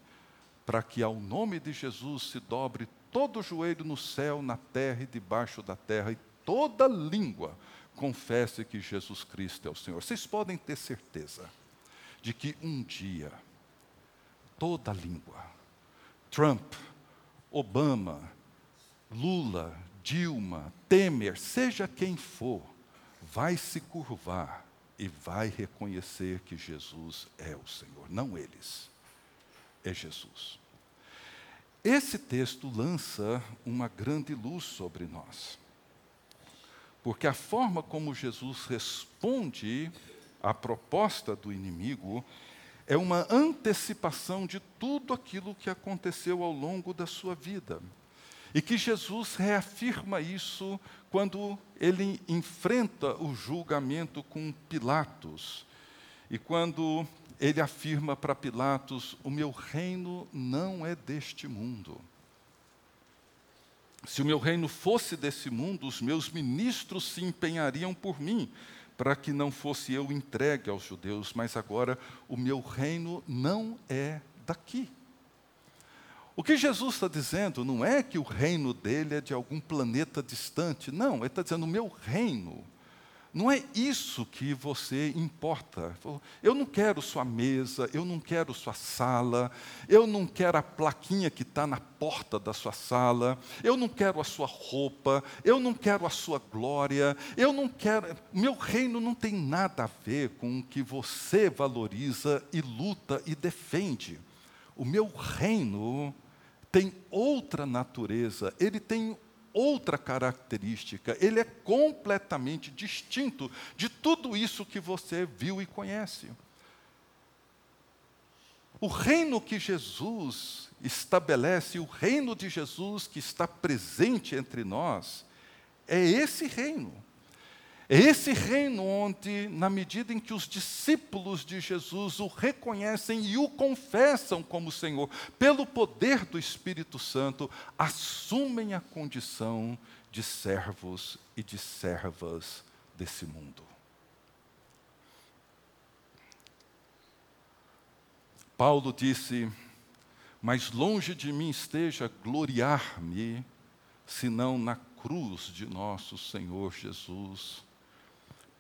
para que ao nome de Jesus se dobre todo o joelho no céu, na terra e debaixo da terra, e toda língua confesse que Jesus Cristo é o Senhor. Vocês podem ter certeza de que um dia toda língua, Trump, Obama, Lula, Dilma, Temer, seja quem for, vai se curvar e vai reconhecer que Jesus é o Senhor, não eles, é Jesus. Esse texto lança uma grande luz sobre nós, porque a forma como Jesus responde à proposta do inimigo é uma antecipação de tudo aquilo que aconteceu ao longo da sua vida. E que Jesus reafirma isso quando ele enfrenta o julgamento com Pilatos. E quando ele afirma para Pilatos: O meu reino não é deste mundo. Se o meu reino fosse desse mundo, os meus ministros se empenhariam por mim, para que não fosse eu entregue aos judeus, mas agora o meu reino não é daqui. O que Jesus está dizendo não é que o reino dele é de algum planeta distante, não, ele está dizendo: o meu reino. Não é isso que você importa. Eu não quero sua mesa, eu não quero sua sala, eu não quero a plaquinha que está na porta da sua sala, eu não quero a sua roupa, eu não quero a sua glória, eu não quero. Meu reino não tem nada a ver com o que você valoriza e luta e defende. O meu reino tem outra natureza, ele tem outra característica, ele é completamente distinto de tudo isso que você viu e conhece. O reino que Jesus estabelece, o reino de Jesus que está presente entre nós, é esse reino. Esse reino onde, na medida em que os discípulos de Jesus o reconhecem e o confessam como Senhor, pelo poder do Espírito Santo, assumem a condição de servos e de servas desse mundo. Paulo disse: Mas longe de mim esteja gloriar-me, senão na cruz de nosso Senhor Jesus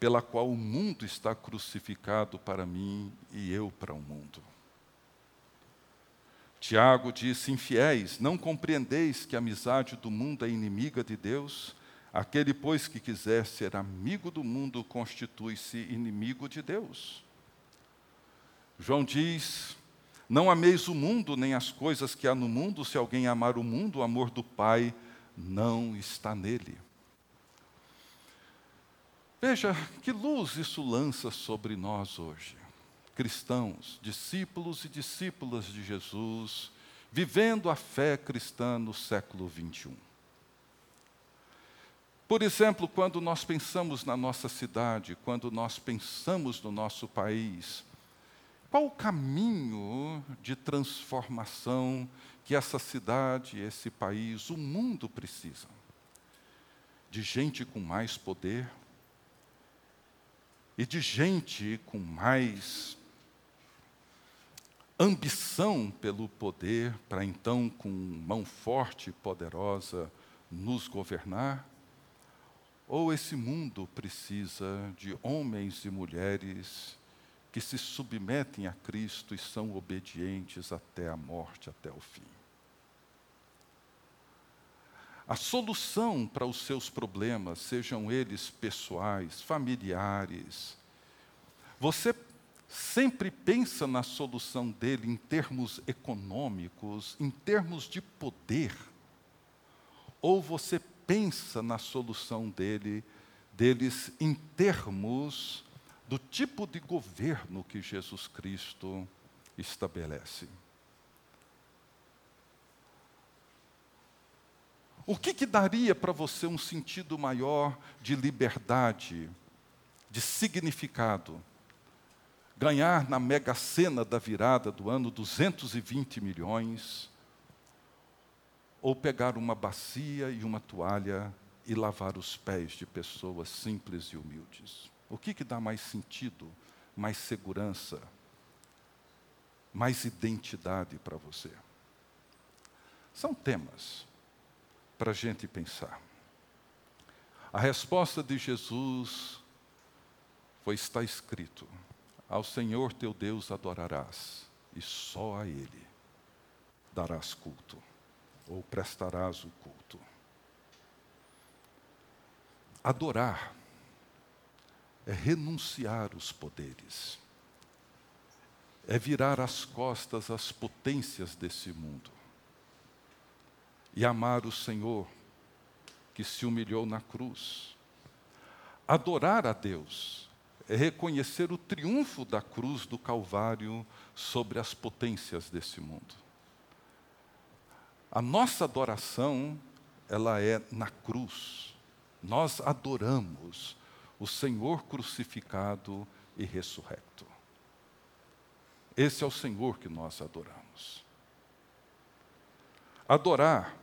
pela qual o mundo está crucificado para mim e eu para o mundo. Tiago disse: Infiéis, não compreendeis que a amizade do mundo é inimiga de Deus? Aquele, pois, que quiser ser amigo do mundo, constitui-se inimigo de Deus. João diz: Não ameis o mundo, nem as coisas que há no mundo. Se alguém amar o mundo, o amor do Pai não está nele. Veja que luz isso lança sobre nós hoje, cristãos, discípulos e discípulas de Jesus, vivendo a fé cristã no século 21. Por exemplo, quando nós pensamos na nossa cidade, quando nós pensamos no nosso país, qual o caminho de transformação que essa cidade, esse país, o mundo precisam? De gente com mais poder, e de gente com mais ambição pelo poder, para então, com mão forte e poderosa, nos governar? Ou esse mundo precisa de homens e mulheres que se submetem a Cristo e são obedientes até a morte, até o fim? A solução para os seus problemas, sejam eles pessoais, familiares. Você sempre pensa na solução dele em termos econômicos, em termos de poder? Ou você pensa na solução dele, deles em termos do tipo de governo que Jesus Cristo estabelece? O que, que daria para você um sentido maior de liberdade, de significado? Ganhar na mega sena da virada do ano 220 milhões, ou pegar uma bacia e uma toalha e lavar os pés de pessoas simples e humildes? O que, que dá mais sentido, mais segurança, mais identidade para você? São temas para a gente pensar. A resposta de Jesus foi: está escrito, ao Senhor teu Deus adorarás, e só a Ele darás culto, ou prestarás o culto. Adorar é renunciar os poderes, é virar as costas às potências desse mundo e amar o Senhor que se humilhou na cruz. Adorar a Deus é reconhecer o triunfo da cruz do Calvário sobre as potências desse mundo. A nossa adoração, ela é na cruz. Nós adoramos o Senhor crucificado e ressurrecto. Esse é o Senhor que nós adoramos. Adorar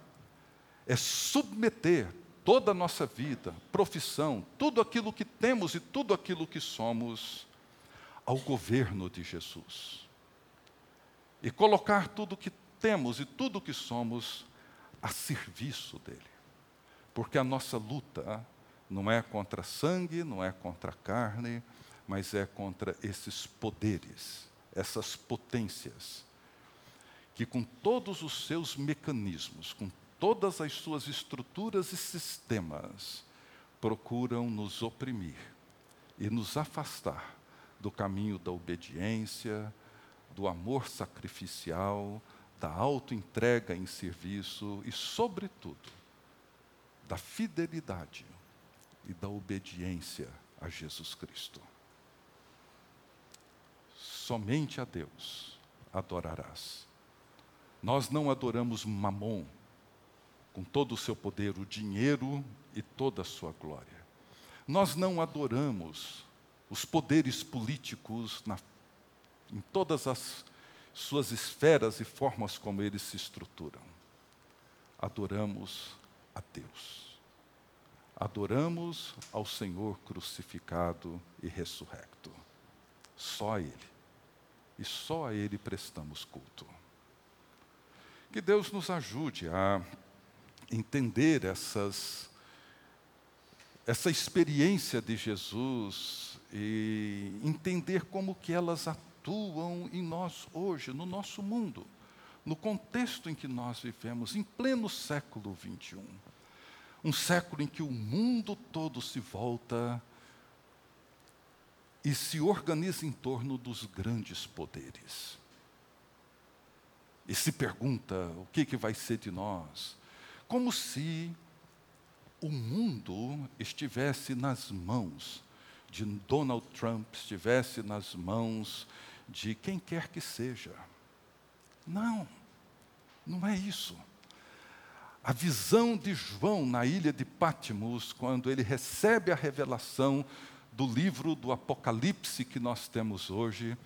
é submeter toda a nossa vida, profissão, tudo aquilo que temos e tudo aquilo que somos ao governo de Jesus. E colocar tudo que temos e tudo que somos a serviço dele. Porque a nossa luta não é contra sangue, não é contra carne, mas é contra esses poderes, essas potências, que com todos os seus mecanismos, com todas as suas estruturas e sistemas, procuram nos oprimir e nos afastar do caminho da obediência, do amor sacrificial, da autoentrega em serviço e, sobretudo, da fidelidade e da obediência a Jesus Cristo. Somente a Deus adorarás. Nós não adoramos Mamon, com todo o seu poder, o dinheiro e toda a sua glória. Nós não adoramos os poderes políticos na, em todas as suas esferas e formas como eles se estruturam. Adoramos a Deus adoramos ao Senhor crucificado e ressurrecto. Só a Ele. E só a Ele prestamos culto. Que Deus nos ajude a entender essas, essa experiência de Jesus e entender como que elas atuam em nós hoje, no nosso mundo, no contexto em que nós vivemos, em pleno século 21 um século em que o mundo todo se volta e se organiza em torno dos grandes poderes. E se pergunta o que, que vai ser de nós, como se o mundo estivesse nas mãos de Donald Trump, estivesse nas mãos de quem quer que seja. Não, não é isso. A visão de João na ilha de Patmos, quando ele recebe a revelação do livro do Apocalipse que nós temos hoje,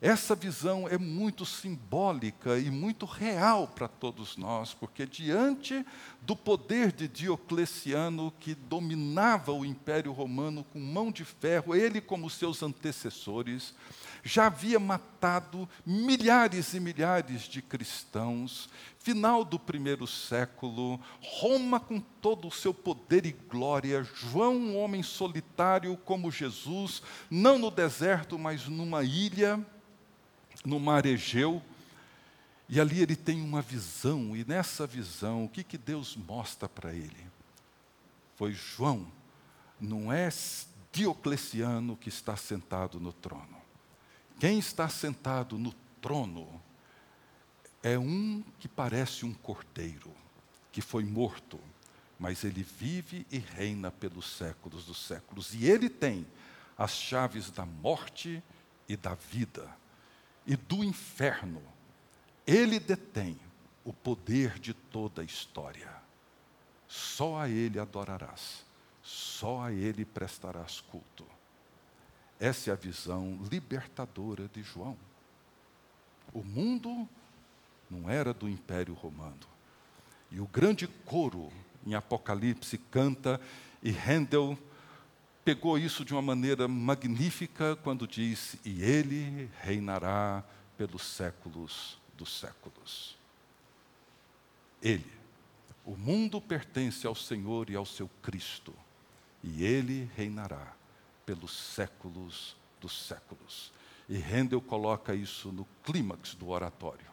essa visão é muito simbólica e muito real para todos nós, porque diante do poder de Diocleciano, que dominava o Império Romano com mão de ferro, ele, como seus antecessores, já havia matado milhares e milhares de cristãos. Final do primeiro século, Roma com todo o seu poder e glória, João, um homem solitário como Jesus, não no deserto, mas numa ilha, no mar Egeu. E ali ele tem uma visão, e nessa visão, o que, que Deus mostra para ele? Foi João, não é Diocleciano que está sentado no trono. Quem está sentado no trono é um que parece um cordeiro, que foi morto, mas ele vive e reina pelos séculos dos séculos. E ele tem as chaves da morte e da vida e do inferno. Ele detém o poder de toda a história. só a Ele adorarás, só a Ele prestarás culto. Essa é a visão libertadora de João. O mundo não era do Império Romano. E o grande coro em Apocalipse canta, e Handel pegou isso de uma maneira magnífica quando diz: E ele reinará pelos séculos dos séculos. Ele. O mundo pertence ao Senhor e ao seu Cristo, e ele reinará pelos séculos dos séculos. E Handel coloca isso no clímax do oratório.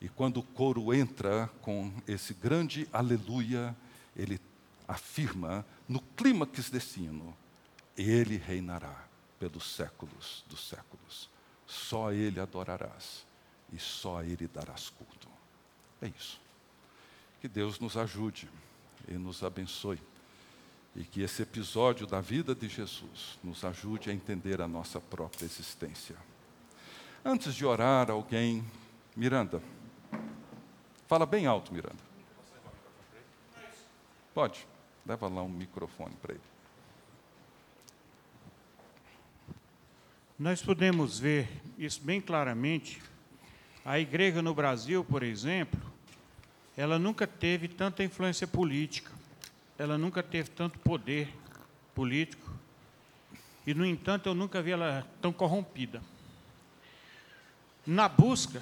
E quando o coro entra com esse grande aleluia, ele afirma no clímax desse hino: Ele reinará pelos séculos dos séculos. Só Ele adorarás e só Ele darás culto. É isso. Que Deus nos ajude e nos abençoe. E que esse episódio da vida de Jesus nos ajude a entender a nossa própria existência. Antes de orar, alguém. Miranda. Fala bem alto, Miranda. Pode. Leva lá um microfone para ele. Nós podemos ver isso bem claramente. A igreja no Brasil, por exemplo, ela nunca teve tanta influência política ela nunca teve tanto poder político e, no entanto, eu nunca vi ela tão corrompida. Na busca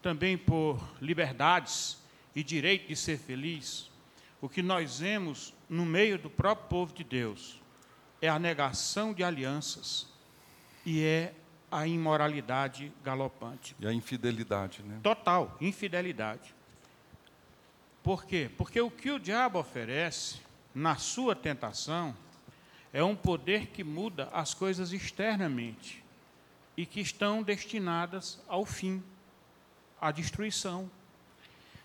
também por liberdades e direito de ser feliz, o que nós vemos no meio do próprio povo de Deus é a negação de alianças e é a imoralidade galopante. E a infidelidade, né? Total, infidelidade. Por quê? Porque o que o diabo oferece na sua tentação é um poder que muda as coisas externamente e que estão destinadas ao fim, à destruição.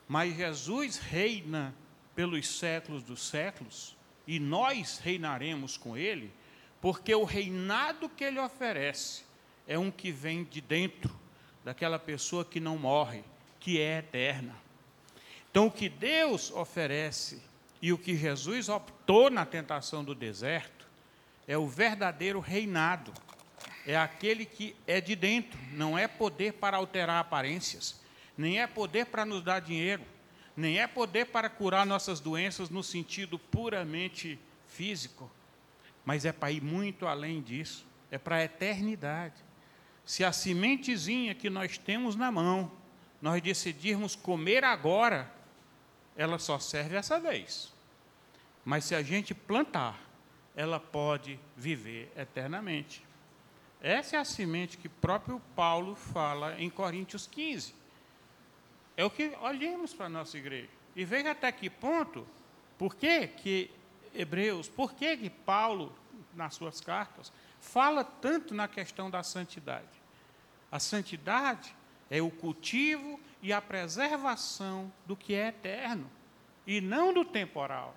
Mas Jesus reina pelos séculos dos séculos e nós reinaremos com ele, porque o reinado que ele oferece é um que vem de dentro daquela pessoa que não morre, que é eterna. Então, o que Deus oferece e o que Jesus optou na tentação do deserto é o verdadeiro reinado. É aquele que é de dentro, não é poder para alterar aparências, nem é poder para nos dar dinheiro, nem é poder para curar nossas doenças no sentido puramente físico, mas é para ir muito além disso, é para a eternidade. Se a sementezinha que nós temos na mão, nós decidirmos comer agora, ela só serve essa vez. Mas se a gente plantar, ela pode viver eternamente. Essa é a semente que próprio Paulo fala em Coríntios 15. É o que olhemos para a nossa igreja. E veja até que ponto, por que, que Hebreus, por que, que Paulo, nas suas cartas, fala tanto na questão da santidade? A santidade é o cultivo e a preservação do que é eterno e não do temporal.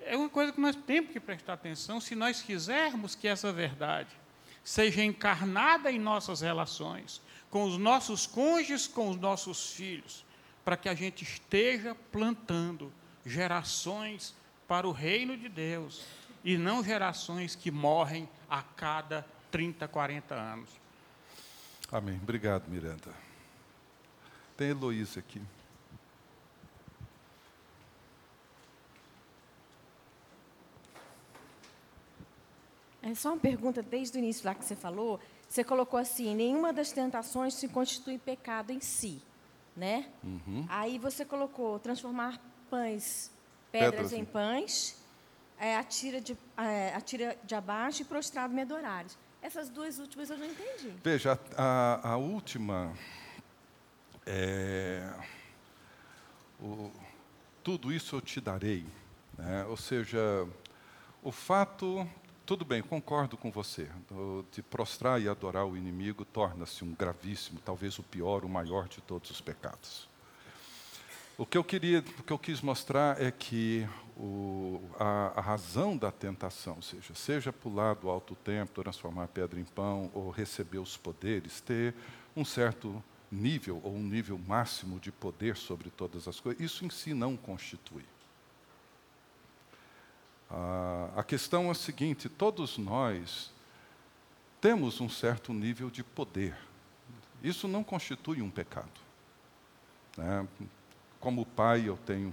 É uma coisa que nós temos que prestar atenção se nós quisermos que essa verdade seja encarnada em nossas relações, com os nossos cônjuges, com os nossos filhos, para que a gente esteja plantando gerações para o reino de Deus e não gerações que morrem a cada 30, 40 anos. Amém. Obrigado, Miranda. Tem Heloísa aqui. É só uma pergunta desde o início lá que você falou. Você colocou assim: nenhuma das tentações se constitui pecado em si, né? Uhum. Aí você colocou transformar pães, pedras, pedras em pães, é, atira, de, é, atira de abaixo e prostrado me adorares. Essas duas últimas eu não entendi. Veja, a, a última é, o, tudo isso eu te darei. Né? Ou seja, o fato, tudo bem, concordo com você, de prostrar e adorar o inimigo torna-se um gravíssimo, talvez o pior, o maior de todos os pecados. O que eu queria, o que eu quis mostrar é que o, a, a, razão da tentação, seja, seja pular do alto templo, transformar a pedra em pão, ou receber os poderes, ter um certo nível ou um nível máximo de poder sobre todas as coisas, isso em si não constitui. Ah, a questão é a seguinte: todos nós temos um certo nível de poder. Isso não constitui um pecado. Né? Como pai, eu tenho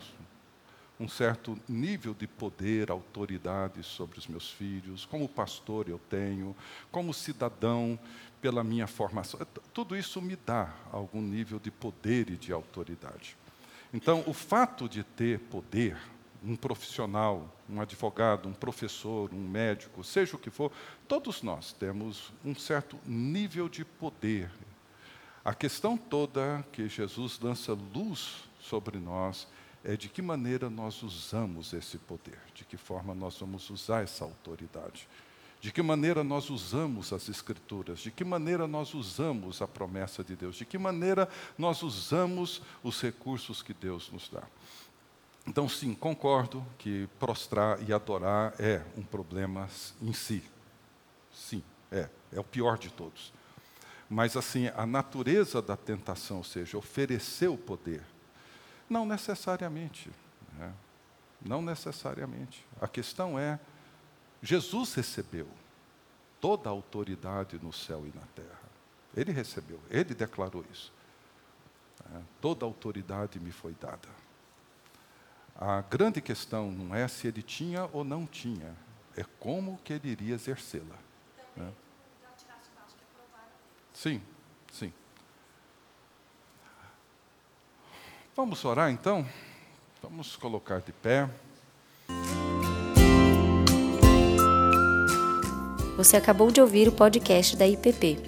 um certo nível de poder, autoridade sobre os meus filhos. Como pastor, eu tenho. Como cidadão, pela minha formação. Tudo isso me dá algum nível de poder e de autoridade. Então, o fato de ter poder, um profissional, um advogado, um professor, um médico, seja o que for, todos nós temos um certo nível de poder. A questão toda que Jesus lança luz sobre nós é de que maneira nós usamos esse poder, de que forma nós vamos usar essa autoridade, de que maneira nós usamos as Escrituras, de que maneira nós usamos a promessa de Deus, de que maneira nós usamos os recursos que Deus nos dá. Então, sim, concordo que prostrar e adorar é um problema em si. Sim, é. É o pior de todos. Mas, assim, a natureza da tentação, ou seja, oferecer o poder, não necessariamente. Né? Não necessariamente. A questão é: Jesus recebeu toda a autoridade no céu e na terra. Ele recebeu, ele declarou isso. Né? Toda a autoridade me foi dada. A grande questão não é se ele tinha ou não tinha, é como que ele iria exercê-la. Né? Sim, sim. Vamos orar então? Vamos colocar de pé. Você acabou de ouvir o podcast da IPP.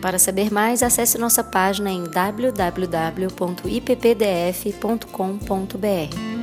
Para saber mais, acesse nossa página em www.ippdf.com.br.